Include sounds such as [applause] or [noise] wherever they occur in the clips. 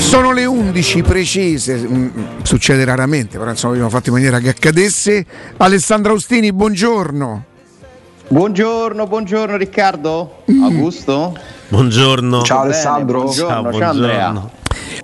Sono le 11 precise, mm, succede raramente, però insomma abbiamo fatto in maniera che accadesse. Alessandro Austini, buongiorno. Buongiorno, buongiorno Riccardo. Mm. Augusto. Buongiorno. Ciao Alessandro. Buongiorno, ciao, buongiorno. ciao Andrea.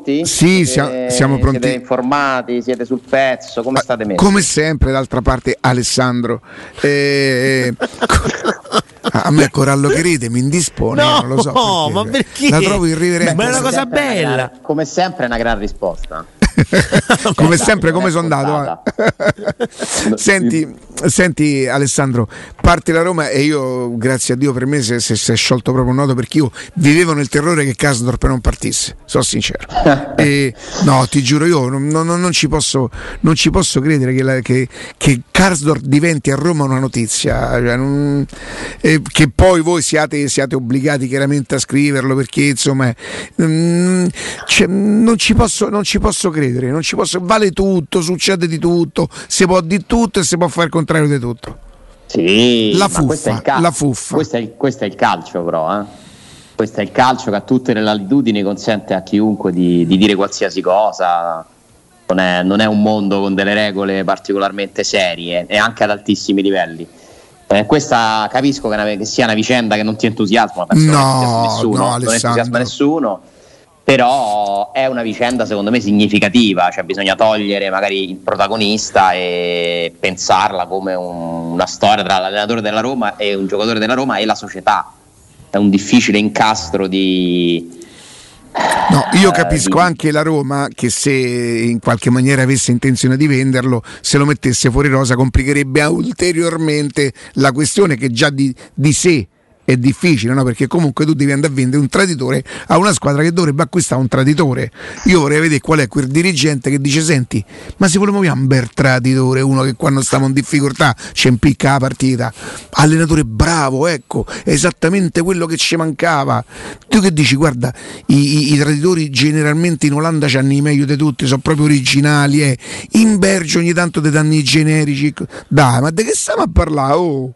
Sì, siete, siamo pronti. Siete informati, siete sul pezzo, come state messi? Come sempre, d'altra parte, Alessandro. Eh, [laughs] a me Corallo che ride mi indispone, no, non lo so. Perché, ma perché? La trovo irriverente. Ma è una cosa bella. Una, come sempre è una gran risposta. [laughs] come sempre, come sono andato? Senti, senti, Alessandro, parte la Roma e io, grazie a Dio per me, si è sciolto proprio un nodo perché io vivevo nel terrore che Kasdorp non partisse, sono sincero. [laughs] e, no, ti giuro, io non, non, non, ci, posso, non ci, posso, credere che, la, che, che Karsdorp diventi a Roma una notizia, cioè non, eh, che poi voi siate, siate, obbligati chiaramente a scriverlo perché insomma mm, cioè, non, ci posso, non ci posso credere credere, non ci posso, vale tutto, succede di tutto, si può di tutto e si può fare il contrario di tutto. Sì, la fuffa, cal- la fuffa. Questo, è il, questo è il calcio però, eh? questo è il calcio che a tutte le latitudini consente a chiunque di, di dire qualsiasi cosa. Non è, non è, un mondo con delle regole particolarmente serie e anche ad altissimi livelli. Eh, questa capisco che, una, che, sia una vicenda che non ti entusiasma, no, non nessuno, no, non entusiasma nessuno però è una vicenda secondo me significativa, cioè bisogna togliere magari il protagonista e pensarla come un, una storia tra l'allenatore della Roma e un giocatore della Roma e la società. È un difficile incastro di... No, io capisco anche la Roma che se in qualche maniera avesse intenzione di venderlo, se lo mettesse fuori rosa complicherebbe ulteriormente la questione che già di, di sé è difficile, no? perché comunque tu devi andare a vendere un traditore a una squadra che dovrebbe acquistare un traditore. Io vorrei vedere qual è quel dirigente che dice: Senti, ma se volevo un bel traditore, uno che quando stiamo in difficoltà ci impicca la partita, allenatore bravo, ecco, esattamente quello che ci mancava. Tu che dici, guarda, i, i, i traditori generalmente in Olanda hanno i meglio di tutti, sono proprio originali, eh. in Belgio ogni tanto ti danno i generici. Dai, ma di che stiamo a parlare? Oh.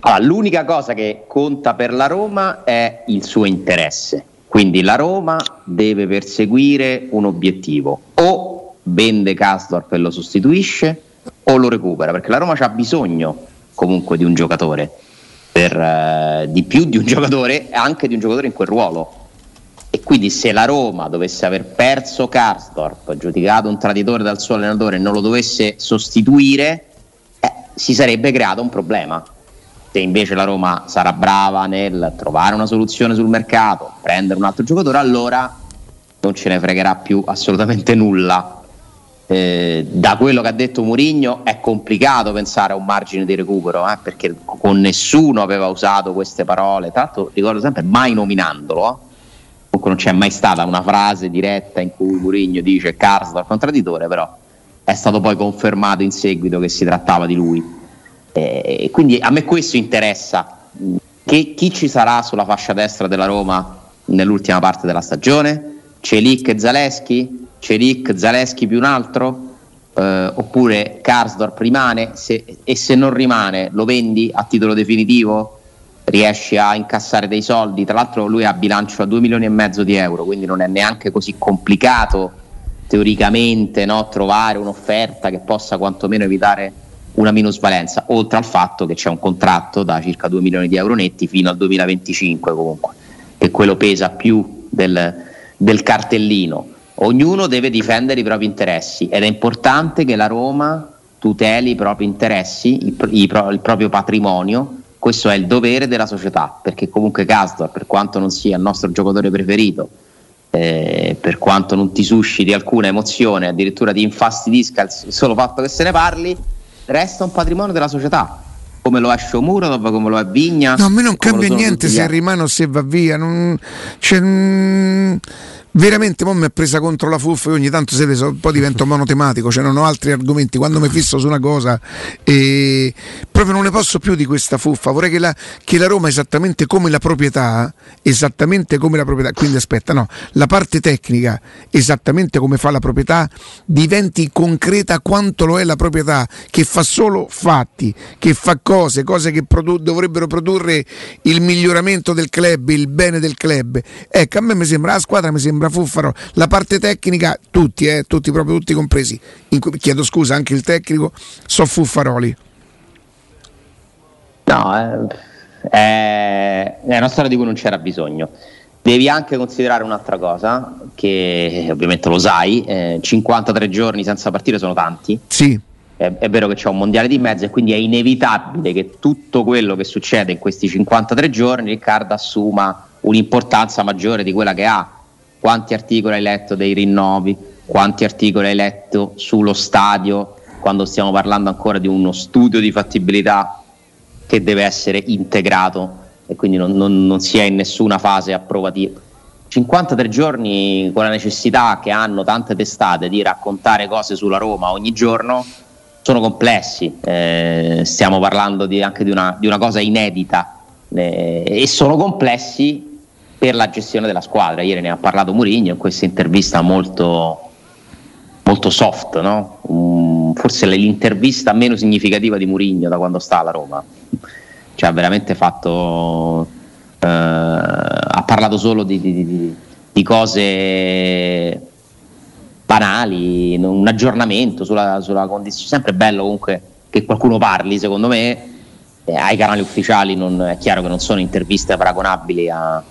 Allora, l'unica cosa che conta per la Roma è il suo interesse. Quindi la Roma deve perseguire un obiettivo. O vende Casdorp e lo sostituisce o lo recupera, perché la Roma ha bisogno comunque di un giocatore, per, eh, di più di un [laughs] giocatore, anche di un giocatore in quel ruolo. E quindi se la Roma dovesse aver perso Karsdorp, giudicato un traditore dal suo allenatore e non lo dovesse sostituire, eh, si sarebbe creato un problema se invece la Roma sarà brava nel trovare una soluzione sul mercato, prendere un altro giocatore, allora non ce ne fregherà più assolutamente nulla. Eh, da quello che ha detto Mourinho è complicato pensare a un margine di recupero eh, perché con nessuno aveva usato queste parole. Tra l'altro, ricordo sempre mai nominandolo. Eh. Comunque, non c'è mai stata una frase diretta in cui Mourinho dice Karsdorp contradditore, però è stato poi confermato in seguito che si trattava di lui. Eh, quindi a me questo interessa. Che, chi ci sarà sulla fascia destra della Roma nell'ultima parte della stagione? Celic e Zaleschi? Celic, Zaleschi più un altro? Eh, oppure Karsdorp rimane? Se, e se non rimane lo vendi a titolo definitivo? Riesci a incassare dei soldi? Tra l'altro lui ha bilancio a 2 milioni e mezzo di euro, quindi non è neanche così complicato teoricamente no, trovare un'offerta che possa quantomeno evitare una minusvalenza, oltre al fatto che c'è un contratto da circa 2 milioni di euro netti fino al 2025 comunque, che quello pesa più del, del cartellino. Ognuno deve difendere i propri interessi ed è importante che la Roma tuteli i propri interessi, il, il, il proprio patrimonio, questo è il dovere della società, perché comunque Castor, per quanto non sia il nostro giocatore preferito, eh, per quanto non ti susciti alcuna emozione, addirittura ti infastidisca il solo fatto che se ne parli, resta un patrimonio della società come lo è Shomurodov, come lo è Vigna. No, a me non cambia niente se rimane o se va via. Non, cioè, mm, veramente mo mi è presa contro la fuffa. Io ogni tanto se so, poi divento [laughs] monotematico, cioè non ho altri argomenti. Quando mi fisso su una cosa, e proprio non ne posso più di questa fuffa. Vorrei che la, che la Roma, esattamente come la proprietà, esattamente come la proprietà, quindi aspetta, no, la parte tecnica, esattamente come fa la proprietà, diventi concreta quanto lo è la proprietà, che fa solo fatti, che fa cose, cose che produ- dovrebbero produrre il miglioramento del club, il bene del club. Ecco, a me mi sembra la squadra mi sembra sembra fuffaro. La parte tecnica, tutti, eh, tutti, proprio tutti compresi. In, chiedo scusa, anche il tecnico, so fuffaroli. No, eh, è una storia di cui non c'era bisogno. Devi anche considerare un'altra cosa, che ovviamente lo sai, eh, 53 giorni senza partire sono tanti. Sì. È, è, vero che c'è un mondiale di mezzo e quindi è inevitabile che tutto quello che succede in questi 53 giorni, Riccardo, assuma un'importanza maggiore di quella che ha. Quanti articoli hai letto dei rinnovi? Quanti articoli hai letto sullo stadio quando stiamo parlando ancora di uno studio di fattibilità che deve essere integrato e quindi non, non, non si è in nessuna fase approvativa. 53 giorni con la necessità che hanno tante testate di raccontare cose sulla Roma ogni giorno sono complessi, eh, stiamo parlando di, anche di una, di una, cosa inedita eh, e sono complessi per la gestione della squadra. Ieri ne ha parlato Mourinho in questa intervista molto, molto soft, no? um, forse l'intervista meno significativa di Mourinho da quando sta alla Roma cioè ha veramente fatto eh, ha parlato solo di, di, di, di, cose banali un aggiornamento sulla, sulla condizione sempre bello comunque che qualcuno parli secondo me eh, ai canali ufficiali non, è chiaro che non sono interviste paragonabili a,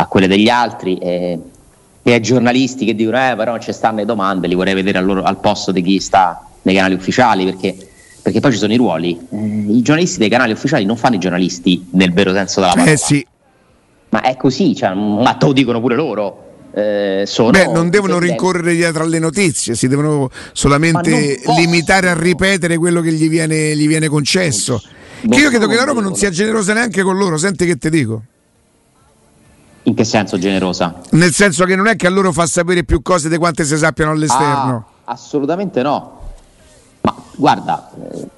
a quelle degli altri eh, e ai giornalisti che dicono eh però non ci stanno le domande li vorrei vedere al, loro, al posto di chi sta nei canali ufficiali perché perché poi ci sono i ruoli. Eh, I giornalisti dei canali ufficiali non fanno i giornalisti nel vero senso della parola. Eh sì. Ma è così, cioè, ma te lo dicono pure loro. Eh, Beh, non devono rincorrere dietro alle notizie, si devono solamente limitare a ripetere quello che gli viene, gli viene concesso. Non che io credo che la Roma non sia generosa neanche con loro, senti che ti dico. In che senso generosa? Nel senso che non è che a loro fa sapere più cose di quante si sappiano all'esterno. Ah, assolutamente no. Ma guarda,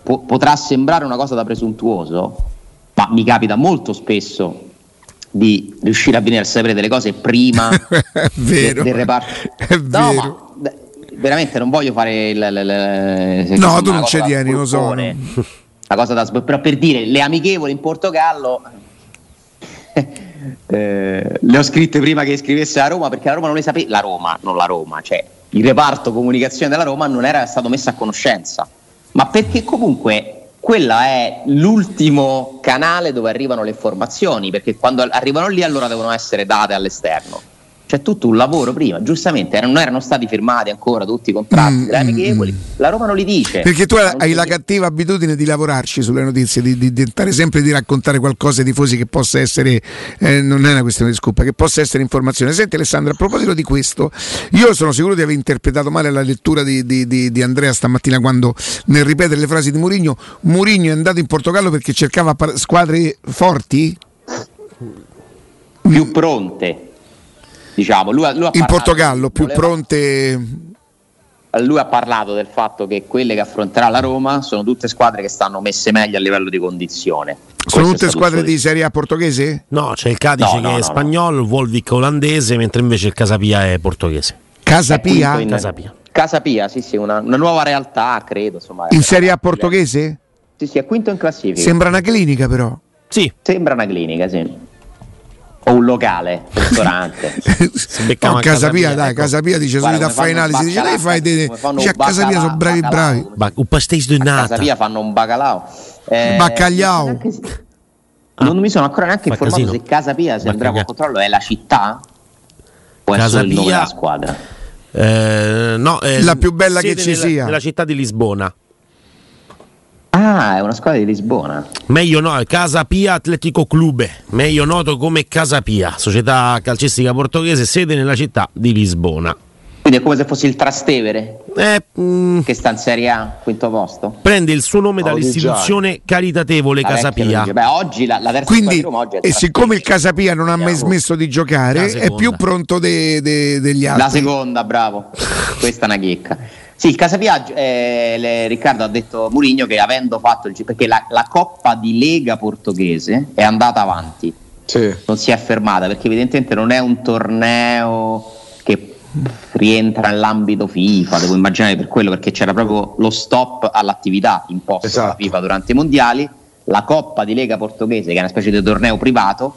po- potrà sembrare una cosa da presuntuoso, ma mi capita molto spesso di riuscire a venire a sapere delle cose prima [laughs] de- del reparto. È no, vero. ma veramente non voglio fare il, il, il no, tu non ci tieni, lo so. La cosa da però per dire le amichevoli in Portogallo eh, le ho scritte prima che scrivesse a Roma perché la Roma non le sapeva, la Roma, non la Roma, cioè il reparto comunicazione della Roma non era stato messo a conoscenza, ma perché comunque quella è l'ultimo canale dove arrivano le informazioni, perché quando arrivano lì allora devono essere date all'esterno. C'è tutto un lavoro prima, giustamente non erano stati firmati ancora tutti i contratti mm, amichevoli, mm, la Roma non li dice. Perché tu hai la cattiva abitudine di lavorarci sulle notizie, di, di, tentare sempre di raccontare qualcosa ai tifosi che possa essere, eh, non è una questione di scopa, che possa essere informazione. Senti Alessandro, a proposito di questo, io sono sicuro di aver interpretato male la lettura di, di Andrea stamattina quando nel ripetere le frasi di Mourinho, Mourinho è andato in Portogallo perché cercava squadre forti? Più pronte diciamo. Lui, lui in Portogallo più voleva... pronte lui ha parlato del fatto che quelle che affronterà la Roma sono tutte squadre che stanno messe meglio a livello di condizione. Sono Questo tutte squadre di Serie A portoghese? No, c'è il Cadice no, no, che è no, spagnolo, il Volvic olandese, mentre invece il Casapia è portoghese. Casapia? È in... Casapia. Casapia, sì, sì, una, una nuova realtà, credo. Insomma, in Serie A portoghese? Sì, sì, è quinto in classifica. Sembra una clinica però. Sì. Sembra una clinica, sì o un locale, un ristorante. [laughs] no, a casa mia, dai, ecco. casa mia dice solita a fare analisi, dice lei fai de... dice a casa mia sono bravi bravi. Ba- un pastéis de nata. A casa mia fanno un bacalao. Eh, Baccagliao. Ah, non mi sono ancora neanche informato se Casa Pia, se andremo a controllo, è la città o è Casa solo il nome della squadra? Eh, no, è la più bella che ci nella, sia. Nella città di Lisbona. Ah, è una squadra di Lisbona. Meglio no, Casa Pia Atletico Clube, meglio noto come Casa Pia, società calcistica portoghese, sede nella città di Lisbona. Quindi è come se fosse il Trastevere, eh, mm, che sta in Serie A, quinto posto. Prende il suo nome dall'istituzione caritatevole Casapia. Beh, oggi la, la terza Quindi, Roma, oggi e siccome il Casapia non ha mai smesso di giocare, è più pronto de, de, degli altri. La seconda, bravo. [laughs] Questa è una chicca. Sì, il Casapiaggio, eh, le, Riccardo ha detto Murigno che avendo fatto il perché la, la, Coppa di Lega portoghese è andata avanti, sì. non si è fermata perché evidentemente non è un torneo che rientra nell'ambito FIFA, devo immaginare per quello perché c'era proprio lo stop all'attività imposto esatto. dalla FIFA durante i mondiali, la Coppa di Lega portoghese che è una specie di torneo privato,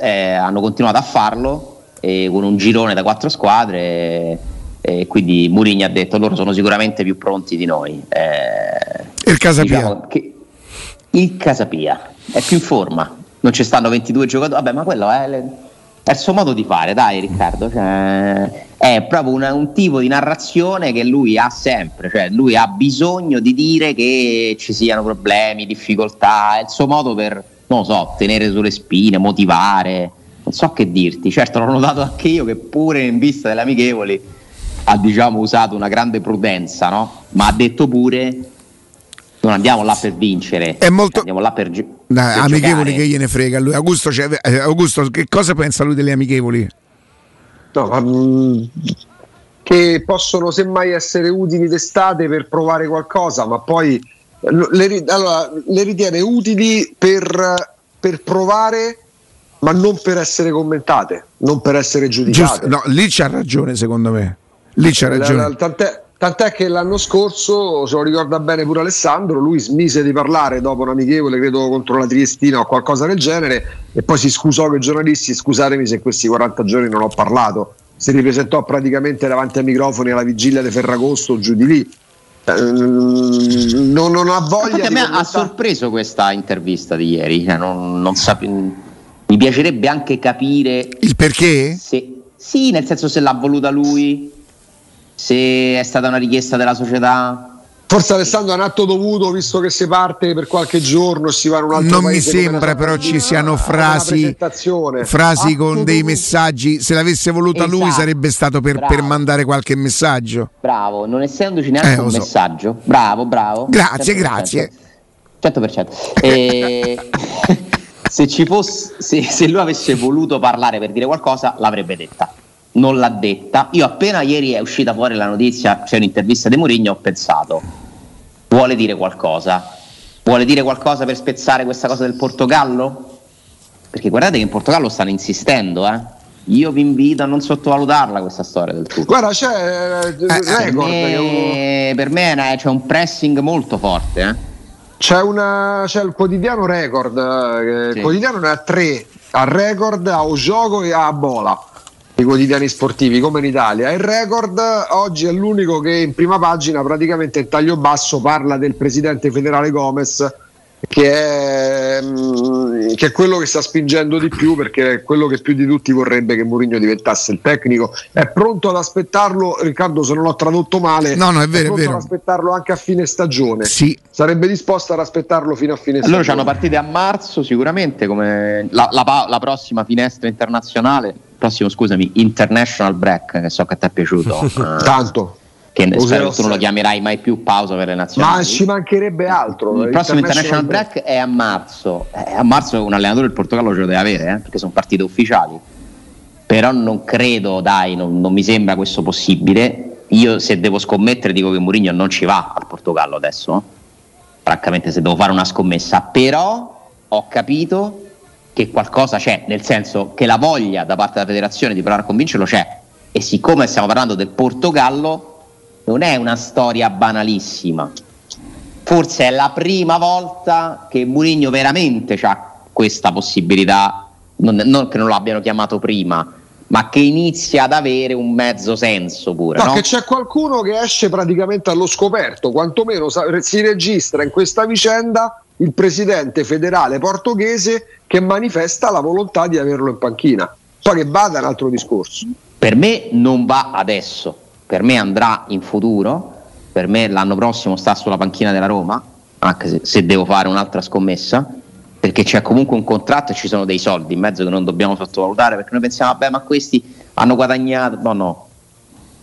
eh, hanno continuato a farlo eh, con un girone da quattro squadre. E quindi Mourinho ha detto loro sono sicuramente più pronti di noi. Eh, il Casapia. Diciamo il Casapia è più in forma, non ci stanno 22 giocatori, vabbè ma quello è, è il suo modo di fare, dai Riccardo, cioè, è proprio una, un tipo di narrazione che lui ha sempre, cioè lui ha bisogno di dire che ci siano problemi, difficoltà, è il suo modo per, non lo so, tenere sulle spine, motivare, non so che dirti, certo l'ho notato anche io che pure in vista delle amichevoli ha diciamo usato una grande prudenza, no? ma ha detto pure non andiamo là per vincere, è molto... andiamo là per, gi- Dai, per amichevoli giocare. che gliene frega lui. Augusto, cioè, eh, Augusto, che cosa pensa lui delle amichevoli? No, ma, mm, che possono semmai essere utili d'estate per provare qualcosa, ma poi le, allora, le ritiene utili per, per, provare, ma non per essere commentate, non per essere giudicate. Giusto, no, lì c'ha ragione, secondo me. Lì c'ha ragione. Tant'è, Tant'è che l'anno scorso, se lo ricorda bene pure Alessandro, lui smise di parlare dopo un amichevole, credo contro la Triestina o qualcosa del genere, e poi si scusò con i giornalisti, scusatemi se in questi 40 giorni non ho parlato. Si ripresentò praticamente davanti ai microfoni alla vigilia di Ferragosto, giù di lì. Eh, non, non ha voglia. a me ha sorpreso questa intervista di ieri. Cioè non, non sape... Mi piacerebbe anche capire il perché? Se... Sì, nel senso se l'ha voluta lui se è stata una richiesta della società. Forse Alessandro è un atto dovuto visto che si parte per qualche giorno e si va in un altro non paese. Non mi sembra però ci siano frasi, frasi con dei messaggi. Se l'avesse voluta esatto. lui sarebbe stato per, per, mandare qualche messaggio. Bravo, non essendoci neanche eh, un so. messaggio. Bravo, bravo. Grazie, 100%. grazie. 100%. E... [laughs] se, ci fosse, se, se lui avesse voluto parlare per dire qualcosa l'avrebbe detta non l'ha detta. Io appena ieri è uscita fuori la notizia, c'è un'intervista di Mourinho, ho pensato, vuole dire qualcosa? Vuole dire qualcosa per spezzare questa cosa del Portogallo? Perché guardate che in Portogallo stanno insistendo, eh? Io vi invito a non sottovalutarla questa storia del tutto. Guarda, c'è eh, eh per me, per me c'è un pressing molto forte. Eh? C'è, una, c'è, il quotidiano record, eh, sì. il quotidiano ne ha tre, a record, a Ojogo e a Bola i quotidiani sportivi come in Italia. Il record oggi è l'unico che in prima pagina praticamente in taglio basso parla del presidente federale Gomez che è, mm, che è, quello che sta spingendo di più perché è quello che più di tutti vorrebbe che Mourinho diventasse il tecnico è pronto ad aspettarlo Riccardo se non ho tradotto male no no è vero è, pronto è vero. ad aspettarlo anche a fine stagione sì. sarebbe disposto ad aspettarlo fino a fine allora stagione allora c'hanno partite a marzo sicuramente come la, la, la prossima finestra internazionale prossimo scusami international break che so che ti è piaciuto [laughs] tanto che spero che tu non lo chiamerai mai più pausa per le nazionali. Ma ci mancherebbe altro. Il prossimo International Break, break è a marzo. Eh, a marzo un allenatore del Portogallo ce lo deve avere, eh, perché sono partite ufficiali. Però non credo, dai, non, non, mi sembra questo possibile. Io se devo scommettere dico che Mourinho non ci va al Portogallo adesso. Francamente se devo fare una scommessa. Però ho capito che qualcosa c'è, nel senso che la voglia da parte della federazione di provare a convincerlo c'è. E siccome stiamo parlando del Portogallo non è una storia banalissima. Forse è la prima volta che Mourinho veramente ha questa possibilità, non, non, che non l'abbiano chiamato prima, ma che inizia ad avere un mezzo senso pure. No, no? che c'è qualcuno che esce praticamente allo scoperto, quantomeno si registra in questa vicenda il presidente federale portoghese che manifesta la volontà di averlo in panchina. Poi che vada un altro discorso. Per me non va adesso, per me andrà in futuro, per me l'anno prossimo sta sulla panchina della Roma, anche se, se devo fare un'altra scommessa, perché c'è comunque un contratto e ci sono dei soldi in mezzo che non dobbiamo sottovalutare, perché noi pensiamo, vabbè, ma questi hanno guadagnato, no, no.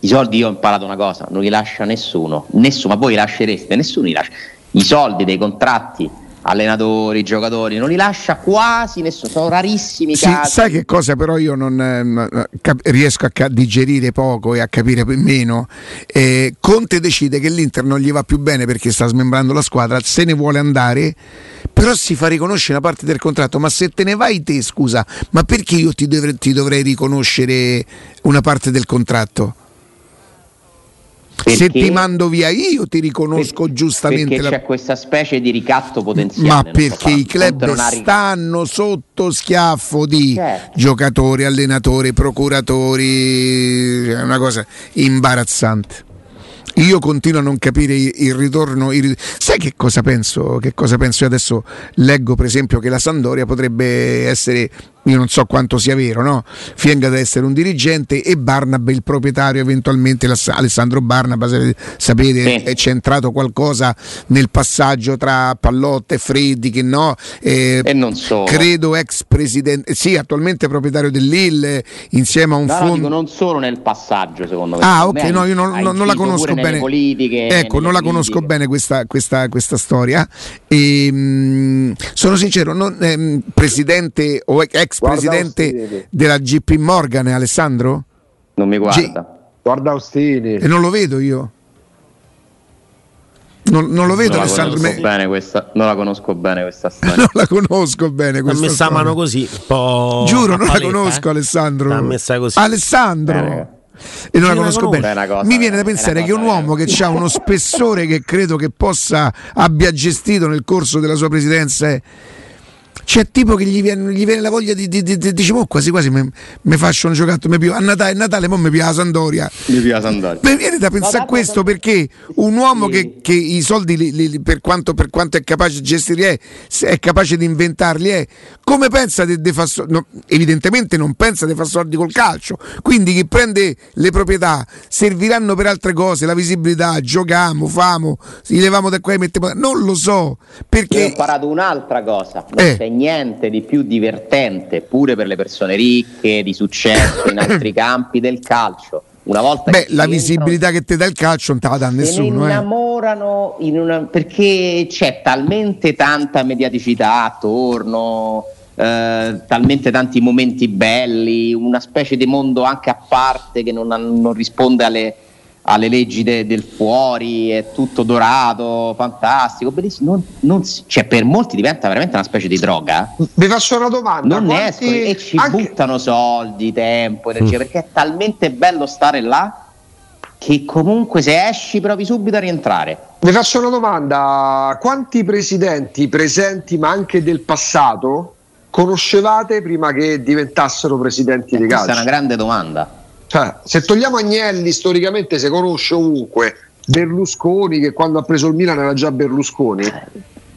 I soldi io ho imparato una cosa, non li lascia nessuno, nessuno, ma voi li lascereste, nessuno li lascia. I soldi dei contratti allenatori, giocatori, non li lascia quasi nessuno, sono rarissimi sì, casi. Sai che cosa però io non eh, cap- riesco a ca- digerire poco e a capire meno? Eh, Conte decide che l'Inter non gli va più bene perché sta smembrando la squadra, se ne vuole andare, però si fa riconoscere una parte del contratto, ma se te ne vai te scusa, ma perché io ti, dovre- ti dovrei riconoscere una parte del contratto? Perché, Se ti mando via io ti riconosco per, giustamente. Perché la... c'è questa specie di ricatto potenziale. Ma perché i club stanno sotto schiaffo di certo. giocatori, allenatori, procuratori, è una cosa imbarazzante. Io continuo a non capire il ritorno. Il... Sai che cosa penso? Che cosa penso? Io adesso leggo, per esempio, che la Sandoria potrebbe essere io non so quanto sia vero, no? Fienga deve essere un dirigente e Barnaba il proprietario, eventualmente Alessandro Barnaba, sapete, sì. è centrato qualcosa nel passaggio tra Pallotta e Freddi, che no? Eh, e non so. Credo ex presidente, sì, attualmente proprietario dell'Ille, insieme a un no, fondo... No, non solo nel passaggio, secondo me. Ah, ok, no, io non, non, non la conosco bene. Politiche, ecco, non la politiche. conosco bene questa, questa, questa storia. E, mh, mm, sono sincero, non, eh, presidente o ex ex presidente della GP Morgan, Alessandro? Non mi guarda. G- guarda Austini. E non lo vedo io. Non, non, lo vedo non Alessandro. La bene questa, non la conosco bene questa [laughs] storia. non la conosco bene questa L'ha messa a mano così. Giuro, non paletta, la conosco, eh? Alessandro. L'ha messa così. Alessandro. Bene. E non la conosco bene. Cosa, Mi viene da pensare che un uomo che ha uno spessore che credo che possa abbia gestito nel corso della sua presidenza è c'è tipo che gli viene, gli viene la voglia di, di, di, di dice, oh, quasi quasi mi faccio un giocattolo, a Natale, Natale mo mi piace la Sandoria. Mi piace Sandoria. Mi viene da pensare a questo perché un uomo sì. che, che, i soldi, li, li, per, quanto, per, quanto, è capace di gestirli, è, è capace di inventarli, è, come pensa di, di fare no, evidentemente non pensa di fare soldi col calcio. Quindi chi prende le proprietà serviranno per altre cose, la visibilità, giochiamo, famo, li leviamo da qua e mettiamo. Non lo so. Perché... Io ho imparato un'altra cosa. Non eh. c'è niente di più divertente, pure per le persone ricche, di successo in [coughs] altri campi del calcio. Una volta Beh, la visibilità che ti dà il calcio non te la dà nessuno. Se eh. innamorano eh. una, perché c'è talmente tanta mediaticità attorno, eh, talmente tanti momenti belli, una specie di mondo anche a parte che non, non risponde alle, alle leggi de, del fuori, è tutto dorato, fantastico, bellissimo. Non, non, cioè, per molti diventa veramente una specie di droga. Vi faccio una domanda: non quanti... escono e ci anche... buttano soldi, tempo, energia, mm. perché è talmente bello stare là che comunque se esci provi subito a rientrare. Vi faccio una domanda: quanti presidenti presenti, ma anche del passato, conoscevate prima che diventassero presidenti eh, di calcio? Questa è una grande domanda. Cioè, se togliamo Agnelli, storicamente si conosce ovunque. Berlusconi, che quando ha preso il Milan era già Berlusconi.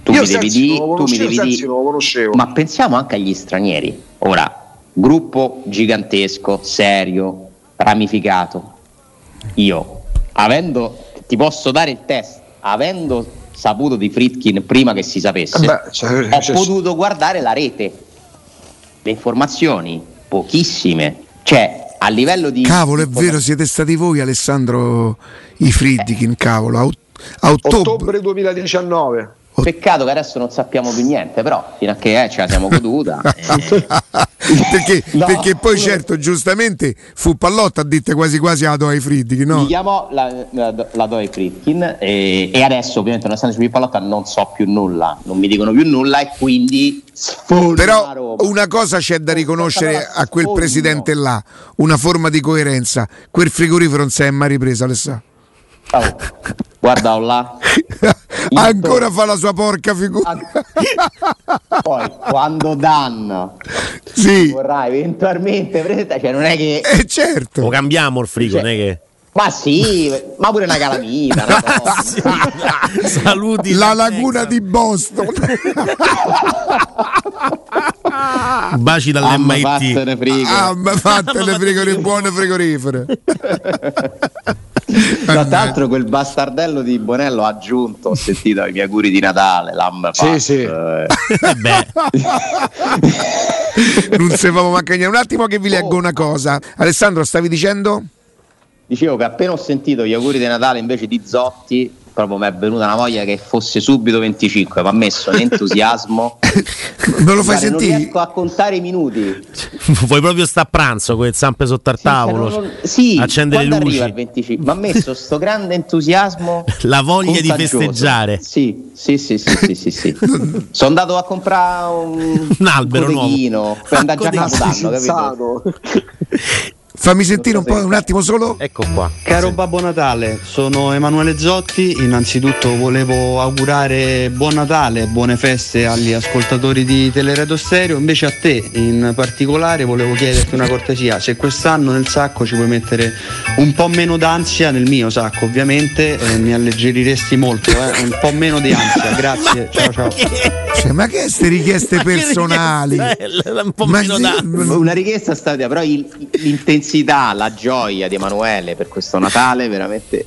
Tu Io mi devi dire, tu mi devi dire, lo conoscevo. Ma pensiamo anche agli stranieri. Ora, gruppo gigantesco, serio, ramificato. Io, avendo, ti posso dare il test, avendo saputo di Fritkin prima che si sapesse, eh beh, cioè, ho cioè, potuto guardare la rete, le informazioni, pochissime. Cioè, a livello di... Cavolo, è vero, siete stati voi Alessandro i Friedkin, eh. cavolo, a, a ottobre. ottobre 2019. Peccato che adesso non sappiamo più niente, però fino a che eh, ce la siamo goduta. eh. [laughs] perché, [laughs] no, perché, poi, certo, giustamente fu Pallotta a dite quasi quasi la Doi Fritkin. No? Mi chiamò la, la, la Doi Fritkin e, e, adesso, ovviamente, non essendoci più Pallotta, non so più nulla, non mi dicono più nulla e quindi sfondo. Però una cosa c'è da riconoscere a quel presidente là: una forma di coerenza. Quel frigorifero non si è mai ripreso, Alessandro. Oh, guarda là. [laughs] Ancora fa la sua porca figura. Poi quando danno sì. vorrà eventualmente presentare, cioè non è che eh certo. Lo cambiamo il frigo, cioè, non è che ma sì, ma pure una calamita. Una [laughs] sì, saluti. La laguna di Boston. [laughs] Baci dall'MIT. Fattene frigo. Ah, fattene frigorifere, buone frigorifere. Tra l'altro quel bastardello di Bonello ha aggiunto, ho sentito i miei auguri di Natale, l'am sì, fatto, sì. Eh. [laughs] Non sapevamo manca niente. Un attimo che vi leggo oh. una cosa. Alessandro, stavi dicendo? Dicevo che appena ho sentito gli auguri di Natale invece di Zotti, proprio mi è venuta una voglia che fosse subito 25, mi ha messo l'entusiasmo. [laughs] non lo fai Guarda, sentire? Non riesco a contare i minuti. [laughs] Vuoi proprio sta a pranzo con le zampe sotto al tavolo? Sì, non... sì accendere le luci. arriva il 25? Mi ha messo sto grande entusiasmo. [laughs] La voglia di festeggiare. Sì, sì, sì, sì, sì, sì, sì. Sono andato a comprare un, un albero nuovo. Per andare già a Capodanno, capito? Fammi sentire un po' un attimo solo. Ecco qua. Caro Sì. Babbo Natale, sono Emanuele Zotti. Innanzitutto volevo augurare buon Natale, buone feste agli ascoltatori di Teleradio Stereo. Invece a te in particolare volevo chiederti una cortesia. Se quest'anno nel sacco ci puoi mettere un po' meno d'ansia, nel mio sacco ovviamente, eh, mi alleggeriresti molto. eh, Un po' meno di ansia. [laughs] Grazie. Ciao ciao. Cioè, ma che queste richieste Ma che personali? richiesta è? Un po' Ma meno sì, da- Una richiesta stadia, però il- l'intensità, la gioia di Emanuele per questo Natale veramente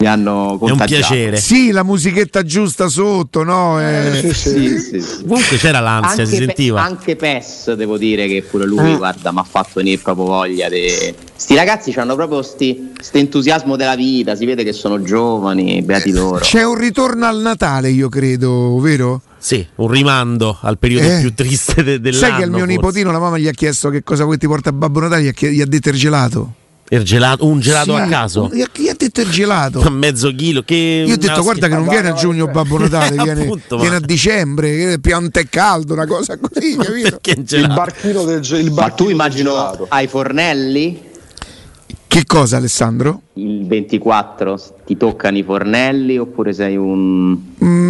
mi hanno È un contagiato. piacere. Sì, la musichetta giusta sotto, no? Eh, Sì, sì, sì. Comunque c'era l'ansia, si Pe- sentiva. anche PES devo dire che pure lui guarda mi ha fatto venire proprio voglia di sti ragazzi hanno proprio sti entusiasmo della vita si vede che sono giovani beati loro C'è un ritorno al Natale, io credo, vero? Sì, un rimando al periodo Eh. più triste de- dell'anno. Sai che il mio forse. nipotino, la mamma gli ha chiesto che cosa vuoi ti porta a Babbo Natale, gli ha, chie- gli ha detto il gelato. Il gelato- un gelato Sì, a caso. Gli ha, gli ha detto il gelato. A [laughs] mezzo chilo. Che Io ho detto, guarda che non viene a giugno Babbo Natale, [laughs] viene, Appunto, viene a dicembre, pianta e caldo, una cosa così, [laughs] capito? Il Il gelato? barchino del ge- il ma tu immagino gelato. ai fornelli Che cosa, Alessandro? il 24 ti toccano i fornelli oppure sei un Mm,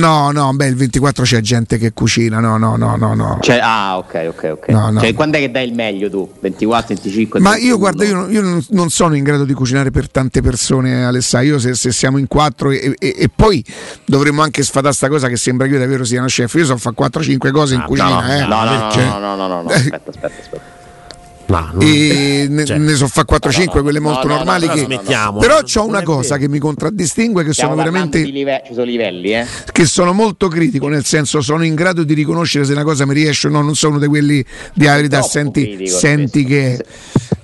no, no, beh, il 24 c'è gente che cucina, no, no, no, no, no. cioè, ah ok ok ok No, no. Cioè, quando è che dai il meglio tu 24 25 Ma 31? io guarda, io, non- io non- sono in grado di cucinare per tante persone, Alessà. Io se, se siamo in quattro e, e- e poi dovremmo anche sfatare sta cosa che sembra che io davvero sia una chef. Io so fare 4-5 cose in Ah, cucina, no, eh. no no no, Cioè, no no no no no aspetta aspetta aspetta No, no. E ne, Cioè, ne so fare 4-5 quelle molto no, no, normali no, che... no, no, no. Però c'ho una cosa che mi contraddistingue che Stiamo sono veramente live- ci sono livelli eh che sono molto critico, nel senso sono in grado di riconoscere se una cosa mi riesce o no, non sono di quelli di la verità, senti, critico senti che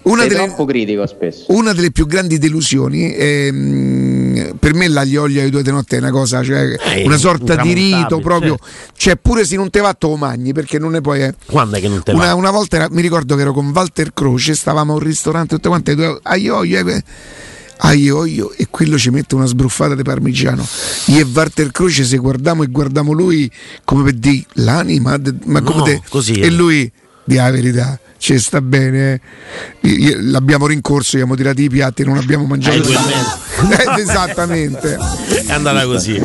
una sei delle, troppo critico spesso una delle più grandi delusioni ehm, per me l'aglio olio ai due di notte è una cosa, cioè Eh, una sorta di rito proprio, certo. cioè pure se non te va te lo magni perché non ne puoi... eh. Quando è che non te Una, va? una volta era- mi ricordo che ero con Walter Croce, stavamo a un ristorante tutte quante, due, aglio olio, eh, aglio olio, e quello ci mette una sbruffata di parmigiano. Io e Walter Croce se guardiamo e guardiamo lui come per dire l'anima, ma come No, te- così e è. lui di la verità. Ci sta bene, eh. L'abbiamo rincorso, gli abbiamo tirati i piatti, non abbiamo mangiato. [laughs] Eh, Esattamente, È andata così.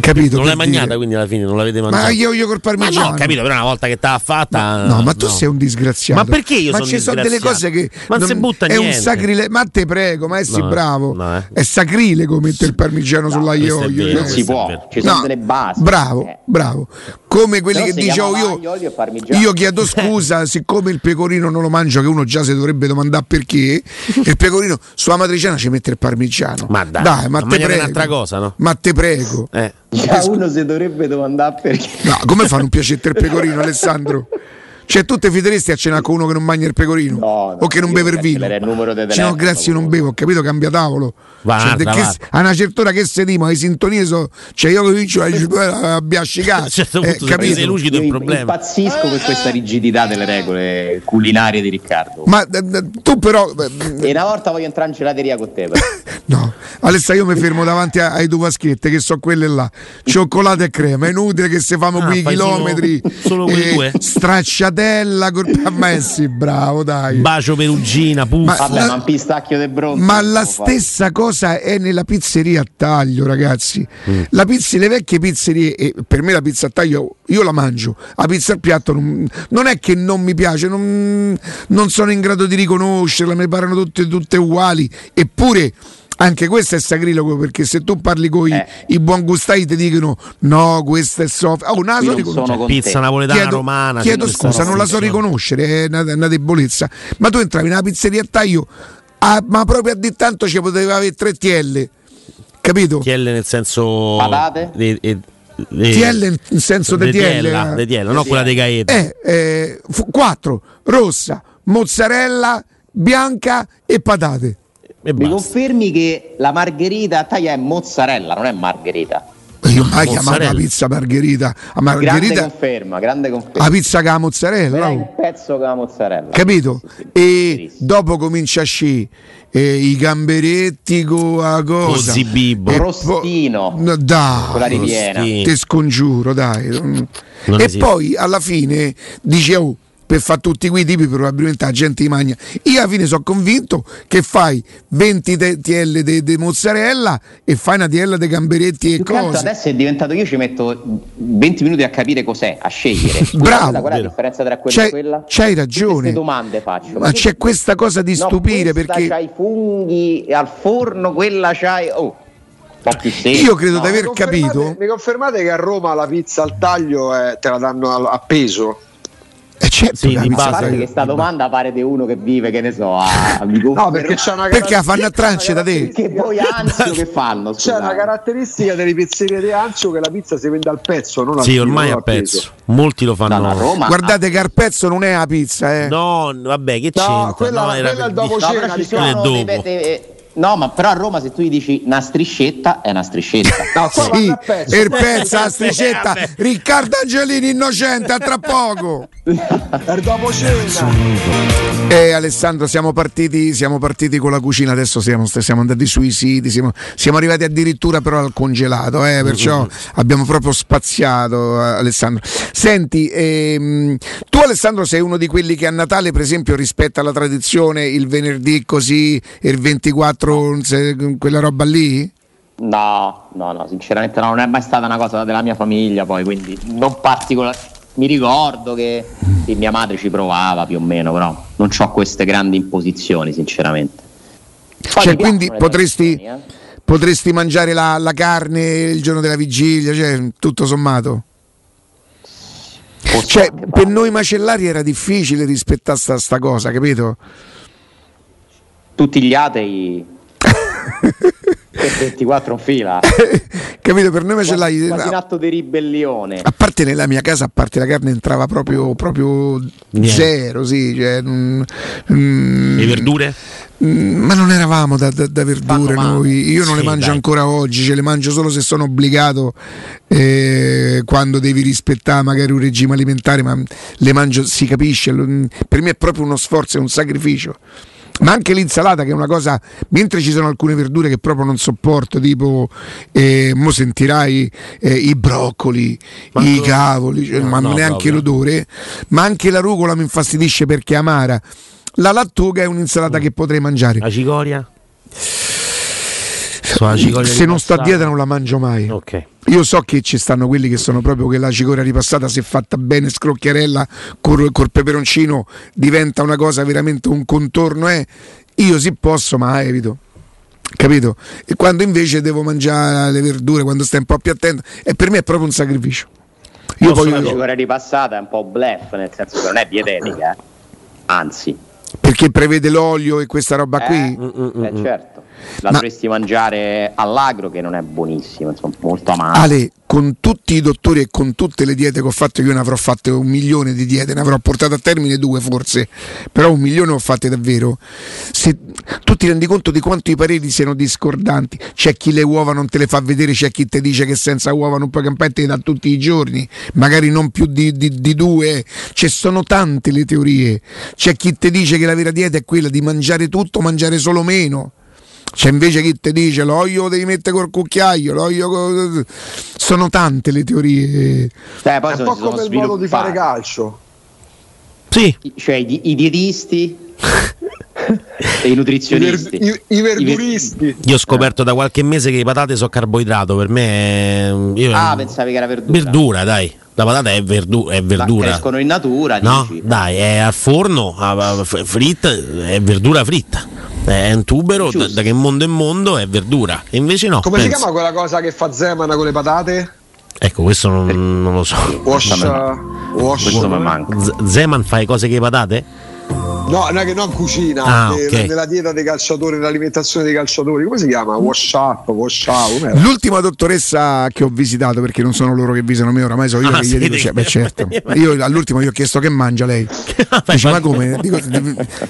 Capito? Non l'hai mangiata dire. quindi alla fine, non l'avete Ma mangiata. aglio olio col Ma parmigiano. no, ho capito, però una volta che te l'ha fatta. No, ma tu sei un disgraziato. Ma perché io ma sono ci sono delle cose che. Ma non si butta È un niente. sacrilego. Ma te prego, ma essi No, bravo. no, eh. È sacrilego mettere il parmigiano è olio. vero, eh. non si è può ci sono No, delle basi bravo, eh. bravo. Come quelli no che dicevo io. Io chiedo scusa, [laughs] siccome il pecorino non lo mangio, che uno già si dovrebbe domandare perché. Il pecorino sulla matriciana ci mette il parmigiano. Ma dai, ma ma te prego. un'altra cosa, no? Ma te prego. Eh. Già uno si dovrebbe domandare perché No, come fa a non piacerti il pecorino, Alessandro? [laughs] Cioè, tu ti fideresti a cenare con uno che non mangia il pecorino? No, no, o che non beve il vino? il numero di Cioè, no, grazie, io non bevo, ho capito, cambia tavolo. Va, Cioè, guarda, che- guarda. a una certa ora che sedimo, le sintonie so, cioè io comincio [laughs] a A abbiascicare. un certo eh, punto, se capito? sei lucido il problema. impazzisco per questa rigidità delle regole culinarie di Riccardo Ma eh, eh, tu però. eh, e una volta voglio entrare in gelateria con te. [laughs] No, Alessa, io mi fermo davanti a- ai due vaschette che so quelle là, cioccolata e crema. È inutile che se famo Ah, qui i fai solo- chilometri. solo quei due? Col... [laughs] ma eh sì, bravo, dai. Bacio perugina, puff. Ma- vabbè la- ma un pistacchio de bronzo Ma la può fare. stessa cosa è nella pizzeria a taglio, ragazzi. La pizza, le vecchie pizzerie, e per me la pizza a taglio io la mangio, la pizza al piatto non, non è che non mi piace, non, non sono in grado di riconoscerla, mi parano tutte, tutte uguali, eppure. Anche questo è sacrilego perché se tu parli con i, Eh. i buon gustai ti dicono no, questa è soft. Oh, non la so riconoscere. Pizza napoletana, Chiedo, romana. chiedo scusa, non la so riconoscere, è una, una debolezza. Ma tu entravi nella pizzeria a taglio, ah, ma proprio a di tanto ci poteva avere 3 TL, capito? TL nel senso. Patate? e- di- TL in senso di di TL. Tiella, non quella dei Gaeta. Eh, eh, 4, rossa, mozzarella, bianca e patate. E mi basta. confermi che la margherita a taglia è mozzarella non è margherita Io mai chiamato la pizza margherita. A grande margherita, conferma grande conferma la pizza con la mozzarella. No? un pezzo con la mozzarella capito? Sì, sì, sì. E Verissimo. dopo comincia a sci eh, i gamberetti con la cosa. zibibbo. E Rostino. po- dai, con la ripiena Sì. te scongiuro, dai. Non e esiste. poi alla fine dice oh, per fare tutti quei tipi probabilmente la gente di magna. Io alla fine sono convinto che fai 20 TL di mozzarella e fai una TL di gamberetti e cose. Adesso è diventato io ci metto 20 minuti a capire cos'è, a scegliere. [laughs] Bravo. Qual è la differenza tra quella c'hai, e quella? C'hai ragione. Queste domande faccio. Ma, ma c'è questa cosa di no, stupire perché c'hai funghi al forno, quella c'hai oh. Io credo no, di aver mi capito. Mi confermate che a Roma la pizza al taglio è, te la danno a, a peso? Eh certo, sì, di base che questa domanda pare di uno che vive, che ne so, a No, perché c'è una Perché la fanno a trance da te? Perché poi Anzio che fanno? Scusate. C'è una caratteristica delle pizzerie di Anzio che la pizza si vende al pezzo, non al Sì, ormai a pezzo. Peso. Molti lo fanno. a Roma. Guardate che al pezzo non è la pizza, eh. No, vabbè, che no, c'entra? Quella, no, quella è il dopo cena, no, ci sono dei, dei, No, ma però a Roma se tu gli dici una striscetta è una striscetta. [laughs] No, sì, il pezzo, la striscetta. Eh, Riccardo Angelini innocente, a tra poco. per dopo cena. Eh, Alessandro, siamo partiti, siamo partiti con la cucina, adesso siamo, siamo andati sui siti, siamo, siamo, arrivati addirittura però al congelato, eh, perciò mm-hmm. abbiamo proprio spaziato Alessandro. Senti, ehm, tu Alessandro sei uno di quelli che a Natale per esempio rispetta la tradizione il venerdì così e il 24 contro quella roba lì? No, no, no, sinceramente no, non è mai stata una cosa della mia famiglia poi, quindi non particolare. Mi ricordo che sì, mia madre ci provava più o meno, però non ho queste grandi imposizioni, sinceramente. Poi cioè, quindi potresti, eh? potresti mangiare la, la, carne il giorno della vigilia, cioè, tutto sommato? Cioè, per noi macellari era difficile rispettare sta, sta cosa, capito? tutti gli atei 24 in fila. [laughs] Capito per noi invece quasi, quasi in atto di ribellione. A parte nella mia casa a parte la carne entrava proprio, proprio zero sì, cioè, mm, mm, le verdure? Mm, ma non eravamo da, da, da verdure noi. io non sì, le mangio dai. ancora oggi ce le mangio solo se sono obbligato eh, quando devi rispettare magari un regime alimentare ma le mangio si capisce per me è proprio uno sforzo è un sacrificio ma anche l'insalata che è una cosa, mentre ci sono alcune verdure che proprio non sopporto, tipo, eh, mo sentirai eh, i broccoli, ma i cavoli, cioè, no, ma no, neanche proprio. l'odore, ma anche la rucola mi infastidisce perché è amara. La lattuga è un'insalata mm. che potrei mangiare. La cicoria? Se non sto a dieta non la mangio mai. Ok. Io so che ci stanno quelli che sono proprio che la cicoria ripassata, se fatta bene, scrocchiarella col, col peperoncino, diventa una cosa veramente un contorno. Eh. Io sì posso, ma evito capito? E quando invece devo mangiare le verdure, quando stai un po' più attento, e per me è proprio un sacrificio. Io poi la cicoria ripassata è un po' bluff, nel senso che non è dietetica, eh? anzi. Perché prevede l'olio e questa roba eh, qui? Mm, mm, mm, eh certo la Ma... dovresti mangiare all'agro che non è buonissimo, insomma, molto amato. Ale, con tutti i dottori e con tutte le diete che ho fatto, io ne avrò fatte un milione di diete, ne avrò portato a termine due forse, però un milione ho fatte davvero. Se tu ti rendi conto di quanto i pareri siano discordanti, c'è chi le uova non te le fa vedere, c'è chi ti dice che senza uova non puoi campare da tutti i giorni, magari non più di, di, di due, ci sono tante le teorie, c'è chi ti dice che la vera dieta è quella di mangiare tutto, mangiare solo meno c'è invece chi ti dice l'olio devi mettere col cucchiaio, l'olio col... sono tante le teorie. Eh, poi è un po' come il modo di fare calcio. Sì. Cioè i, i dietisti [laughs] e i nutrizionisti. I, ver- i, i verduristi. Io ho scoperto da qualche mese che le patate sono carboidrato, per me è... Io ah, pensavi che era verdura. Verdura, dai. La patata è, verdu- è verdura. Crescono in natura, no? Dici. Dai, è al forno, fritta, è verdura fritta è un tubero da, da, che mondo è mondo è verdura e invece no come penso. si chiama quella cosa che fa Zeman con le patate? ecco questo non, non lo so wash, wash, questo mi manca Zeman fa le cose che le patate? No, non, che non cucina, ah, eh, okay. nella dieta dei calciatori, nell'alimentazione dei calciatori, come si chiama? Wash up, wash out. L'ultima dottoressa che ho visitato, perché non sono loro che visitano me, oramai so io ah, che gli dico, cioè, beh, [laughs] certo. Io all'ultimo gli ho chiesto che mangia lei. [laughs] Dice, ma come? [laughs] Dico,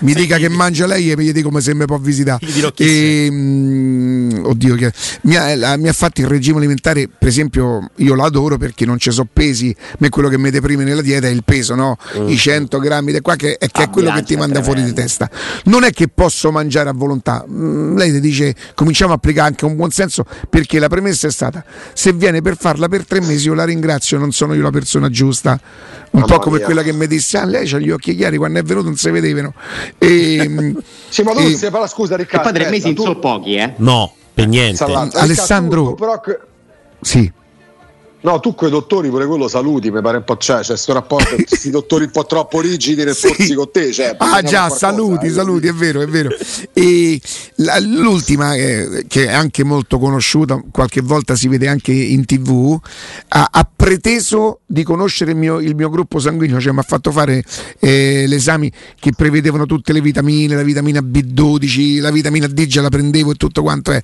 mi dica che mangia lei e mi dico come se mi può visitare. E, mh, oddio, che, mi, ha, mi, ha, fatto il regime alimentare, per esempio, io l'adoro perché non ci sono pesi, me quello che mi deprime nella dieta è il peso, no? Mm. I 100 grammi di qua che, che è quello che ti manda fuori di testa. Non è che posso mangiare a volontà. Mm, lei dice cominciamo a applicare anche un buon senso perché la premessa è stata se viene per farla per tre mesi io la ringrazio, non sono io la persona giusta. Un Mamma po' come mia. quella che mi disse, ah, lei ha gli occhi chiari, quando è venuto non si vedevano. E, [laughs] sì, ma tu e, parla, scusa Riccardo. E poi tre mesi tu... sono pochi, eh? No, per niente. Alessandro. Però... Sì. No, tu quei dottori pure quello saluti, mi pare un po' c'è, c'è questo rapporto, [laughs] questi dottori un po' troppo rigidi nel sì. con te. Cioè, ah già, qualcosa, saluti, eh, saluti, è vero, è vero. E la, l'ultima, eh, che è anche molto conosciuta, qualche volta si vede anche in tv, ha, ha preteso di conoscere il mio, il mio, gruppo sanguigno, cioè mi ha fatto fare eh, l'esame che prevedevano tutte le vitamine, la vitamina B12, la vitamina D già la prendevo e tutto quanto è.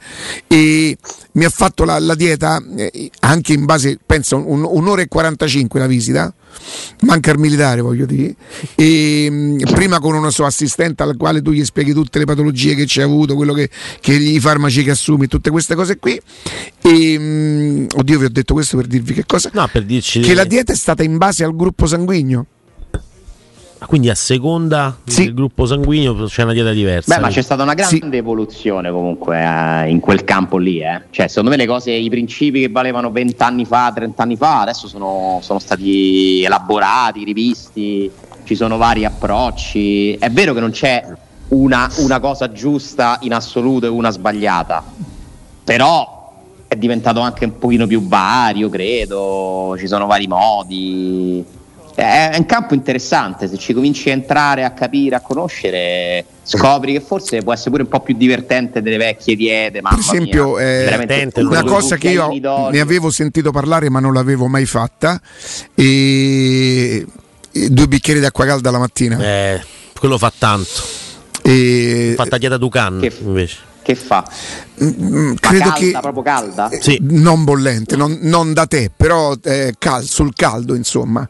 E mi ha fatto la, la dieta eh, anche in base pensa un, un'ora e 45 la visita. Manca il militare voglio dire. E mm, prima con uno suo assistente al quale tu gli spieghi tutte le patologie che c'è avuto quello che, che i farmaci che assumi tutte queste cose qui. E mm, oddio vi ho detto questo per dirvi che cosa? No, per dirci che la dieta è stata in base al gruppo sanguigno quindi a seconda sì. del gruppo sanguigno c'è una dieta diversa. Beh, ma c'è stata una grande sì. evoluzione comunque eh, in quel campo lì. Eh. Cioè, secondo me le cose, i principi che valevano 20 anni fa, 30 anni fa, adesso sono, sono stati elaborati, rivisti, ci sono vari approcci. È vero che non c'è una, una cosa giusta in assoluto e una sbagliata, però è diventato anche un pochino più vario, credo, ci sono vari modi è un campo interessante, se ci cominci a entrare, a capire, a conoscere, scopri che forse può essere pure un po' più divertente delle vecchie diete. Per esempio, mia, eh, una cosa che io ne avevo sentito parlare ma non l'avevo mai fatta, e, e due bicchieri d'acqua calda la mattina. Eh, quello fa tanto. E... Fatta dieta Ducan che, invece che fa? Mm, mm credo calda, che proprio calda? Sì. Non bollente, non, non da te, però eh, cal- sul caldo, insomma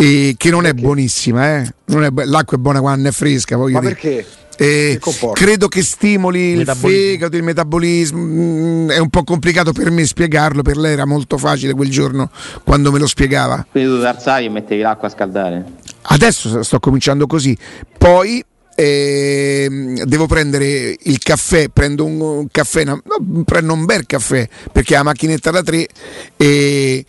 e che non è buonissima, eh? non è, l'acqua è buona quando è fresca. Ma dire. perché? Eh, credo che stimoli il, il fegato, il metabolismo. Mm, è un po' complicato per me spiegarlo, per lei era molto facile quel giorno quando me lo spiegava. Quindi tu alzavi e mettevi l'acqua a scaldare? Adesso sto cominciando così. Poi devo prendere il caffè, prendo un, caffè, no, prendo un bel caffè perché la macchinetta da 3 e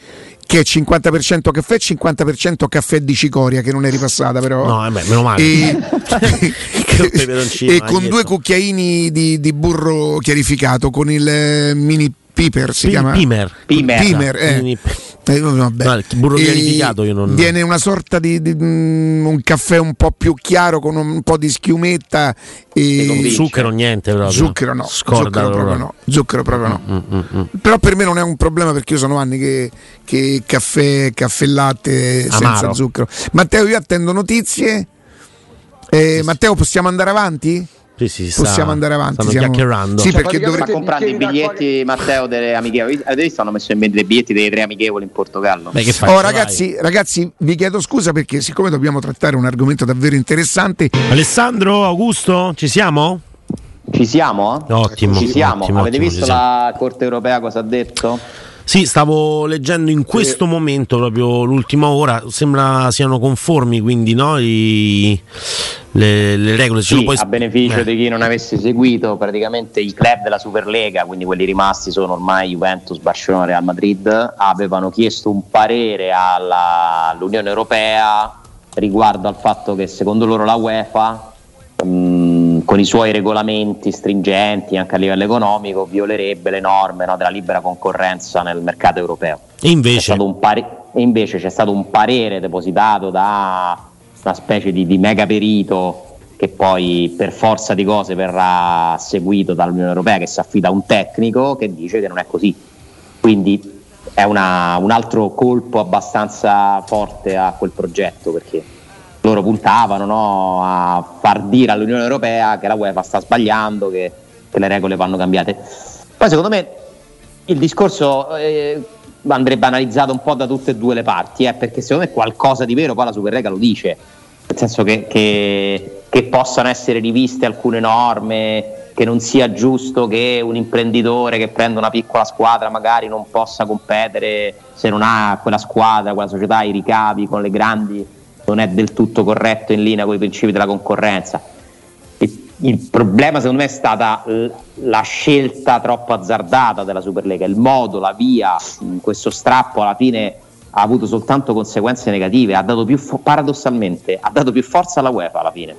che è 50% caffè e 50% caffè di cicoria che non è ripassata però. No vabbè, meno male. E, [laughs] e con due cucchiaini di, di, burro chiarificato con il eh, mini piper si P- chiama? pimer. Pimer, pimer eh. Eh, vabbè. No, il burro chiarificato io non... Viene una sorta di, di mm, un caffè un po' più chiaro con un po' di schiumetta e zucchero niente proprio. Zucchero no, zucchero proprio no. Zucchero proprio no. Mm, mm, mm, mm. Però per me non è un problema perché io sono anni che, che caffè, caffè latte Amaro. senza zucchero. Matteo, io attendo notizie. Eh, Matteo, possiamo andare avanti? Sì, sì, possiamo sta, andare avanti. Stiamo... chiacchierando. Sì, cioè, perché dovrete... sta comprando i biglietti, Matteo, delle amichevoli. Avete visto? Hanno messo in vendita i biglietti delle tre amichevoli in Portogallo. Beh, che oh, ragazzi, ragazzi, vi chiedo scusa perché, siccome dobbiamo trattare un argomento davvero interessante. Alessandro, Augusto, ci siamo? Ci siamo? Ottimo. Ci siamo. Ottimo, Avete ottimo, visto la Corte Europea cosa ha detto? Sì, stavo leggendo in questo sì. momento, proprio l'ultima ora, sembra siano conformi quindi no, I, le, le, regole. Sì, poi... a beneficio eh. di chi non avesse seguito, praticamente i club della Superlega, quindi quelli rimasti sono ormai Juventus, Barcellona, Real Madrid, avevano chiesto un parere alla, all'Unione Europea riguardo al fatto che secondo loro la UEFA... Mh, con i suoi regolamenti stringenti anche a livello economico violerebbe le norme no, della libera concorrenza nel mercato europeo. E invece? C'è pare- invece c'è stato un parere depositato da una specie di, di mega perito che poi per forza di cose verrà seguito dall'Unione Europea che si affida a un tecnico che dice che non è così. Quindi è una, un altro colpo abbastanza forte a quel progetto perché loro puntavano no, a far dire all'Unione Europea che la UEFA sta sbagliando, che, che le regole vanno cambiate. Poi secondo me il discorso eh, andrebbe analizzato un po' da tutte e due le parti, eh, perché secondo me qualcosa di vero poi la Superlega lo dice, nel senso che, che, che possano essere riviste alcune norme, che non sia giusto che un imprenditore che prende una piccola squadra magari non possa competere se non ha quella squadra, quella società, i ricavi con le grandi non è del tutto corretto in linea con i principi della concorrenza. Il problema secondo me è stata la scelta troppo azzardata della Superlega, il modo, la via, questo strappo alla fine ha avuto soltanto conseguenze negative, ha dato più fo- paradossalmente ha dato più forza alla UEFA alla fine,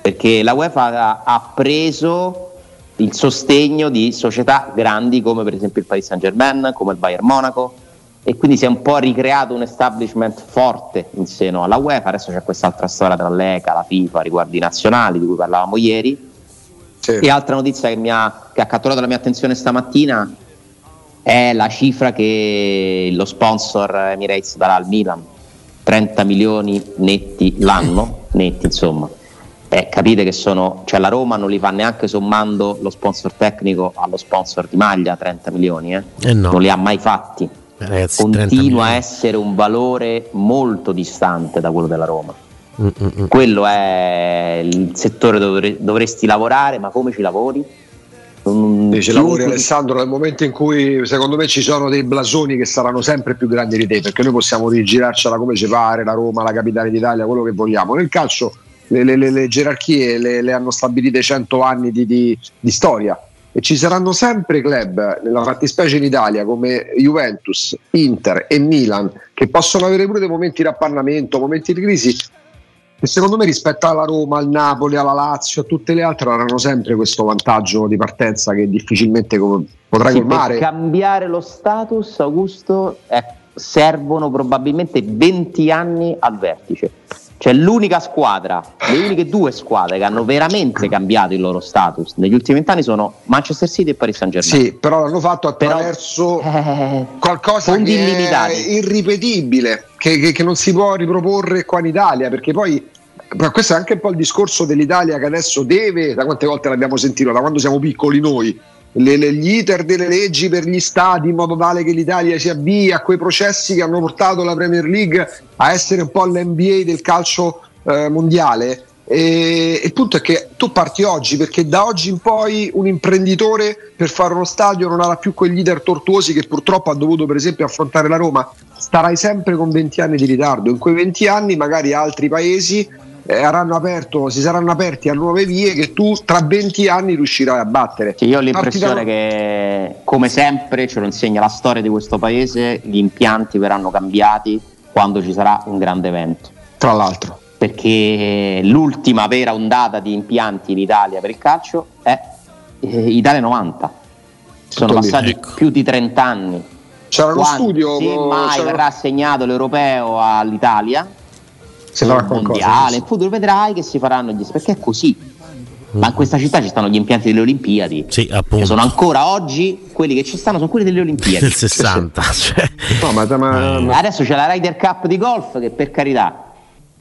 perché la UEFA ha preso il sostegno di società grandi come per esempio il Paris Saint Germain, come il Bayern Monaco e quindi si è un po' ricreato un establishment forte in seno alla UEFA, adesso c'è quest'altra storia tra l'ECA, la FIFA riguardo i nazionali di cui parlavamo ieri sì. e altra notizia che, ha, che ha catturato la mia attenzione stamattina è la cifra che lo sponsor Emirates darà al Milan, 30 milioni netti l'anno, [laughs] netti insomma. Eh, capite che sono, cioè la Roma non li fa neanche sommando lo sponsor tecnico allo sponsor di maglia 30 milioni, eh? Eh no. non li ha mai fatti. Ragazzi, Continua a essere un valore molto distante da quello della Roma. Mm-mm. Quello è il settore dove dovresti lavorare, ma come ci lavori? Dice lavori Alessandro nel momento in cui secondo me ci sono dei blasoni che saranno sempre più grandi di te perché noi possiamo rigirarcela come ci pare la Roma, la capitale d'Italia, quello che vogliamo nel calcio le, le, le gerarchie le, le, hanno stabilite 100 anni di, di, di, storia e ci saranno sempre club nella fattispecie in Italia come Juventus, Inter e Milan che possono avere pure dei momenti di appannamento, momenti di crisi e secondo me rispetto alla Roma, al Napoli, alla Lazio, a tutte le altre avranno sempre questo vantaggio di partenza che difficilmente potrai sì, colmare. Per cambiare lo status, Augusto, eh, servono probabilmente 20 anni al vertice. Cioè l'unica squadra, le uniche due squadre che hanno veramente cambiato il loro status negli ultimi vent'anni sono Manchester City e Paris Saint Germain. Sì, però l'hanno fatto attraverso però, eh, qualcosa è irripetibile, che, che, che non si può riproporre qua in Italia, perché poi ma questo è anche un po' il discorso dell'Italia che adesso deve, da quante volte l'abbiamo sentito, da quando siamo piccoli noi, le, le, gli iter delle leggi per gli stati in modo tale che l'Italia si avvii a quei processi che hanno portato la Premier League a essere un po' l'NBA del calcio eh, mondiale. E, il punto è che tu parti oggi perché da oggi in poi un imprenditore per fare uno stadio non avrà più quegli iter tortuosi che purtroppo ha dovuto per esempio affrontare la Roma starai sempre con 20 anni di ritardo in quei 20 anni magari altri paesi eh, aperto, si saranno aperti a nuove vie che tu tra 20 anni riuscirai a battere. Sì, io ho l'impressione da... che, come sempre, ce lo insegna la storia di questo paese, gli impianti verranno cambiati quando ci sarà un grande evento. Tra l'altro. Perché l'ultima vera ondata di impianti in Italia per il calcio è eh, Italia 90. Sono passati ecco. più di 30 anni. C'era uno studio. Se mai c'era... verrà assegnato l'europeo all'Italia, si farà mondiale, in futuro vedrai che si faranno gli perché è così. Ma in questa città ci stanno gli impianti delle Olimpiadi. Sì, appunto. Che sono ancora oggi quelli che ci stanno, sono quelli delle Olimpiadi. Del 60. [laughs] Cioè. No, ma, ma, ma... Adesso c'è la Ryder Cup di golf che per carità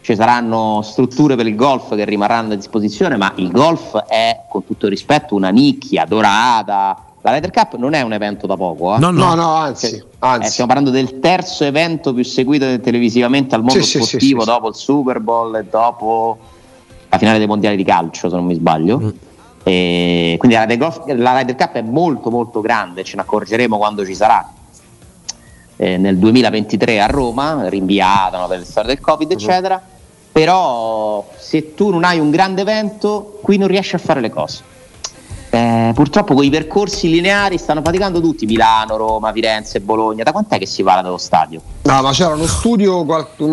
ci saranno strutture per il golf che rimarranno a disposizione, ma il golf è con tutto il rispetto una nicchia dorata, la Ryder Cup non è un evento da poco, eh? no, no, no, anzi, cioè, anzi. Eh, stiamo parlando del terzo evento più seguito televisivamente al mondo sì, sportivo sì, sì, dopo il Super Bowl e dopo la finale dei mondiali di calcio, se non mi sbaglio. Mm. E quindi la Ryder, Golf, la Ryder, Cup è molto molto grande, ce ne accorgeremo quando ci sarà. Eh, nel 2023 a Roma, rinviata no, per le storie del Covid, mm. eccetera. Però se tu non hai un grande evento, qui non riesci a fare le cose. Eh, purtroppo con i percorsi lineari stanno faticando tutti, Milano, Roma, Firenze, Bologna. Da quant'è che si va dallo stadio? No, ma c'era uno studio,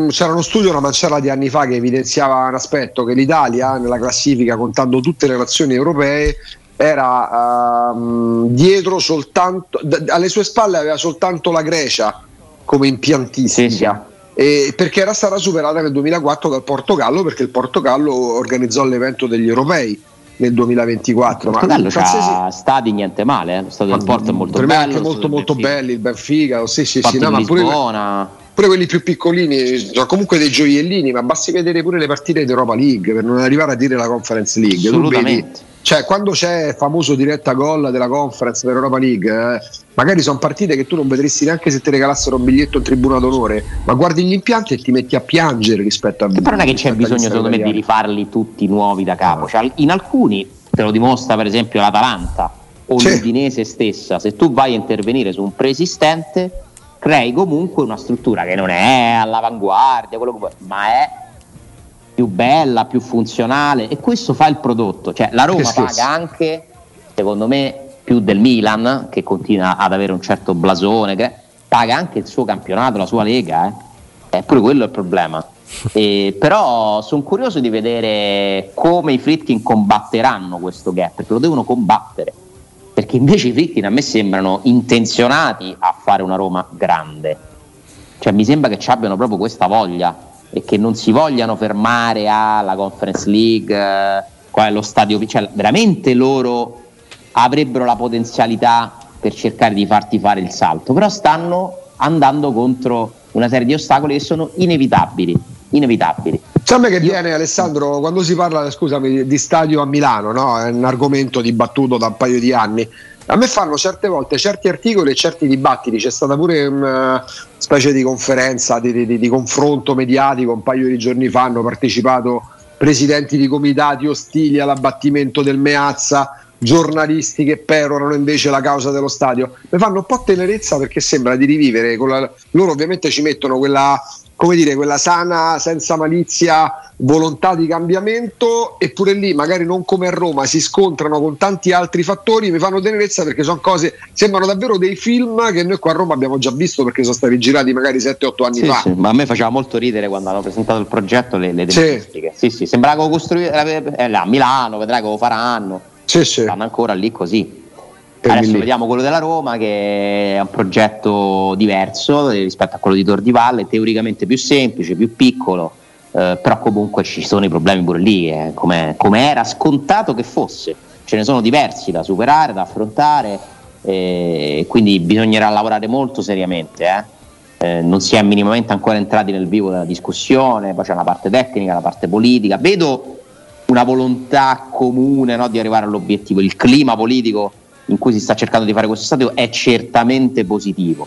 c'era uno studio una manciata di anni fa che evidenziava un aspetto che l'Italia nella classifica, contando tutte le nazioni europee, era uh, dietro soltanto, d- alle sue spalle aveva soltanto la Grecia come impiantistica. Sì, sì. perché era stata superata nel 2004 dal Portogallo perché il Portogallo organizzò l'evento degli europei nel 2024. Ma Portogallo qualsiasi... stadi niente male, eh? lo stadio del Porto è molto bello. anche molto molto belli, il Benfica, sì sì sì, no, ma pure, pure, quelli più piccolini, sono comunque dei gioiellini, ma basti vedere pure le partite di Europa League per non arrivare a dire la Conference League. Assolutamente. Cioè, quando c'è il famoso diretta gol della conference dell'Europa League, eh, magari sono partite che tu non vedresti neanche se ti regalassero un biglietto in tribuna d'onore, ma guardi gli impianti e ti metti a piangere rispetto a. Però non è che c'è bisogno, secondo me, di rifarli tutti nuovi da capo. Cioè, in alcuni, te lo dimostra per esempio l'Atalanta o c'è. l'Udinese stessa, se tu vai a intervenire su un preesistente, crei comunque una struttura che non è all'avanguardia, quello che vuoi, ma è più bella, più funzionale e questo fa il prodotto. Cioè, la Roma paga anche, secondo me, più del Milan, che continua ad avere un certo blasone, che paga anche il suo campionato, la sua lega. Eh. Eppure quello è il problema. [laughs] E, però sono curioso di vedere come i Fritkin combatteranno questo gap, perché lo devono combattere. Perché invece i Fritkin a me sembrano intenzionati a fare una Roma grande. Cioè mi sembra che ci abbiano proprio questa voglia e che non si vogliano fermare alla Conference League, eh, qual è lo stadio, cioè veramente loro avrebbero la potenzialità per cercare di farti fare il salto, però stanno andando contro una serie di ostacoli che sono inevitabili. inevitabili. Me che viene Alessandro quando si parla scusami, di stadio a Milano, no? è un argomento dibattuto da un paio di anni. A me fanno certe volte certi articoli e certi dibattiti, c'è stata pure una specie di conferenza, di, di, di confronto mediatico un paio di giorni fa, hanno partecipato presidenti di comitati ostili all'abbattimento del Meazza, giornalisti che perorano invece la causa dello stadio. Mi fanno un po' tenerezza perché sembra di rivivere, la, loro ovviamente ci mettono quella come dire, quella sana, senza malizia, volontà di cambiamento, eppure lì, magari non come a Roma, si scontrano con tanti altri fattori, mi fanno tenerezza perché sono cose, sembrano davvero dei film che noi qua a Roma abbiamo già visto perché sono stati girati magari 7-8 anni sì, fa. Sì, ma a me faceva molto ridere quando hanno presentato il progetto le, le tempistiche. Sì. sì, sì, sembrava che costruire eh, a Milano, vedrai che lo faranno. Sì, sì. Stanno ancora lì così. Adesso lì. vediamo quello della Roma che è un progetto diverso rispetto a quello di Tor di Valle, teoricamente più semplice, più piccolo, eh, però comunque ci sono i problemi pure lì, eh, come era scontato che fosse. Ce ne sono diversi da superare, da affrontare, eh, quindi bisognerà lavorare molto seriamente. Eh. Eh, non si è minimamente ancora entrati nel vivo della discussione, poi c'è una parte tecnica, la parte politica. Vedo una volontà comune no, di arrivare all'obiettivo, il clima politico in cui si sta cercando di fare questo stadio è certamente positivo.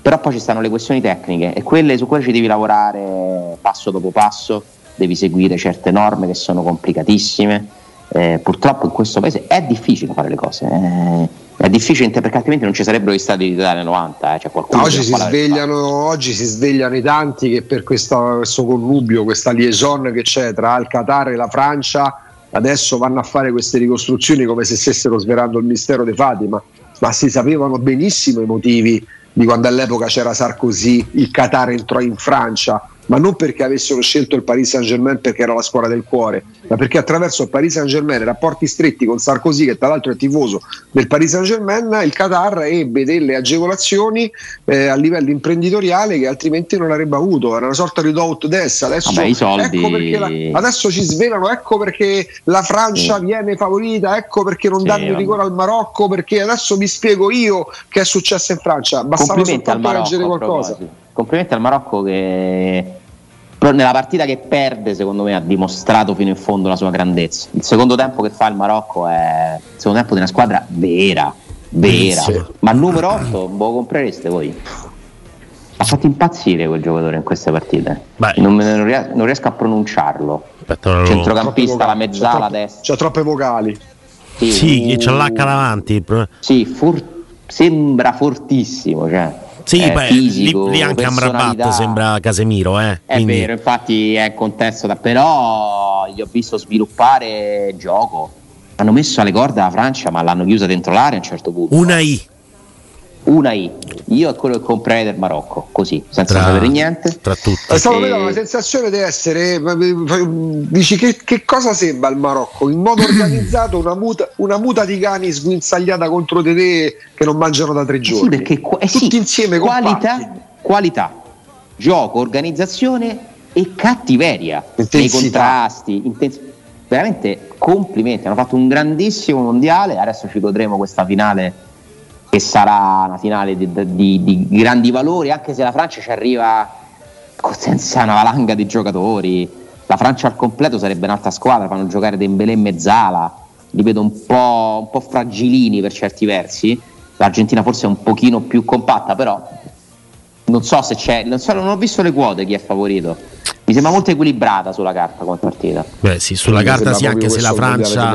Però poi ci stanno le questioni tecniche e quelle, su quelle ci devi lavorare passo dopo passo, devi seguire certe norme che sono complicatissime. Eh, purtroppo in questo paese è difficile fare le cose. Eh, è difficile perché altrimenti non ci sarebbero gli stati di Italia 90. Eh. Cioè oggi, si svegliano, oggi, si svegliano, i tanti che per questo, questo connubio, questa liaison che c'è tra il Qatar e la Francia adesso vanno a fare queste ricostruzioni come se stessero svelando il mistero dei fatti, ma, ma si sapevano benissimo i motivi di quando all'epoca c'era Sarkozy, il Qatar entrò in Francia, ma non perché avessero scelto il Paris Saint Germain perché era la scuola del cuore, ma perché attraverso il Paris Saint Germain, rapporti stretti con Sarkozy, che tra l'altro è tifoso del Paris Saint Germain, il Qatar ebbe delle agevolazioni eh, a livello imprenditoriale che altrimenti non avrebbe avuto. Era una sorta di do des. Adesso, Vabbè, ecco la, adesso ci svelano, ecco perché la Francia sì. viene favorita, ecco perché non sì, danno il rigore al Marocco, perché adesso vi spiego io che è successo in Francia. Bastava soltanto leggere qualcosa complimenti al Marocco che nella partita che perde secondo me ha dimostrato fino in fondo la sua grandezza. Il secondo tempo che fa il Marocco è il secondo tempo di una squadra vera vera. Sì. ma numero 8 lo comprereste voi? Ha fatto impazzire quel giocatore in queste partite. Non, non, riesco, non, riesco a pronunciarlo. Aspetta, centrocampista la mezzala a destra. c'ha troppe vocali sì, sì c'ha l'H davanti sì for- sembra fortissimo cioè sì, eh, beh, fisico, lì, lì anche Amrabat sembra Casemiro. Eh, è quindi... vero, infatti è contesto da... Però gli ho visto sviluppare gioco. Hanno messo alle corde la Francia, ma l'hanno chiusa dentro l'area a un certo punto. Una I una I. Io è quello che comprerei del Marocco, così, senza tra, sapere niente. Tra tutti. Stavo vedendo la sensazione di essere, dici che, che, cosa sembra il Marocco? In modo [clears throat] organizzato una muta, una muta di cani sguinzagliata contro di te che non mangiano da tre giorni. Sì, perché eh tutti sì, insieme qualità, qualità, gioco, organizzazione e cattiveria Intensità. nei contrasti. Intens- veramente complimenti, hanno fatto un grandissimo mondiale, adesso ci godremo questa finale che sarà una finale di, di, di, grandi valori, anche se la Francia ci arriva senza una valanga di giocatori. La Francia al completo sarebbe un'altra squadra, fanno giocare Dembélé e Mezzala, li vedo un po', un po' fragilini per certi versi. L'Argentina forse è un pochino più compatta, però non so se c'è, non, so, non ho visto le quote chi è favorito. Mi sembra molto equilibrata sulla carta come partita. Beh sì, sulla carta sì, anche se la Francia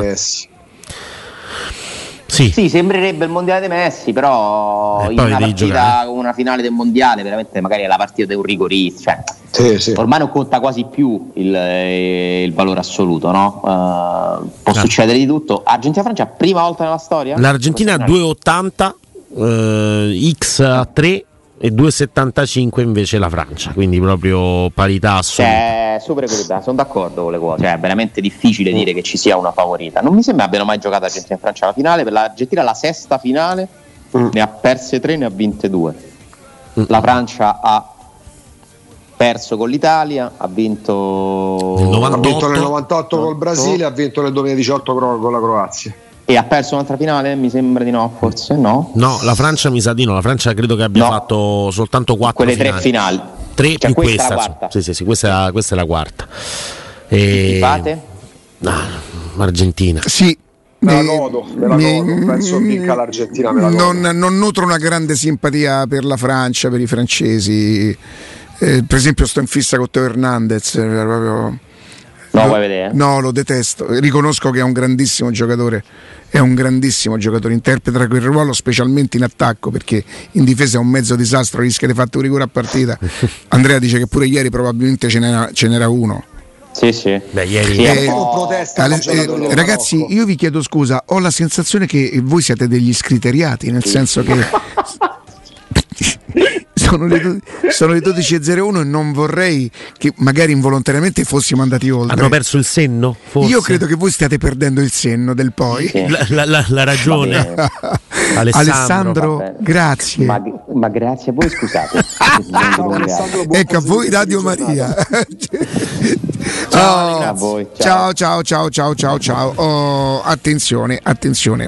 Sì. sì, sembrerebbe il mondiale dei Messi, però Eh, in una partita giocare. come una finale del mondiale, veramente magari è la partita di un rigorista. Cioè, Sì, sì. ormai non conta quasi più il, eh, il valore assoluto, no? Eh, può Ah. succedere di tutto. Argentina-Francia, prima volta nella storia? L'Argentina a 2,80, eh, X a 3 e 2,75 invece la Francia, quindi proprio parità assoluta. Cioè, super equilibrata, sono d'accordo con le cose. Cioè, è veramente difficile dire che ci sia una favorita. Non mi sembra abbiano mai giocato Argentina e Francia alla finale. Per l'Argentina la sesta finale Mm. ne ha perse tre, ne ha vinte due. La Francia ha perso con l'Italia, ha vinto Nel Ha 98. vinto nel 98 col Brasile, ha vinto nel 2018 cro- con la Croazia. E ha perso un'altra finale? Mi sembra di no, forse no. No, la Francia mi sa di no, la Francia credo che abbia No. fatto soltanto 4 Quelle finali. tre finali. Tre Cioè, più questa è questa. quarta. Sì, sì, sì, questa è la, questa è la quarta. E... fate? Ah, Argentina. Sì. Me la godo, me la mi- godo, penso vinca l'Argentina, me la godo. non, non nutro una grande simpatia per la Francia, per i francesi. Eh, per esempio, sto in fissa con Teo Hernandez. eh, proprio- No, lo- vuoi vedere? No, lo detesto. Riconosco che è un grandissimo giocatore. È un grandissimo giocatore, interpreta quel ruolo specialmente in attacco perché in difesa è un mezzo disastro, rischia di fare un rigore a partita. [laughs] Andrea dice che pure ieri probabilmente ce n'era, ce n'era uno. Sì, sì. Beh, ieri- Sì, Eh, protesta eh, del ragazzi, Marocco. io vi chiedo scusa, ho la sensazione che voi siete degli scriteriati, nel senso che [laughs] [laughs] sono le, do- sono le 12.01 e non vorrei che magari involontariamente fossimo andati oltre. Hanno perso il senno? Forse? Io credo che voi stiate perdendo il senno del poi. Sì. La, la- la- la ragione. Alessandro. Alessandro, grazie. Ma, ma grazie a voi, scusate. [laughs] Ecco a voi Radio Maria. Ciao, Oh, a voi, ciao ciao ciao ciao ciao ciao. Oh, attenzione, attenzione.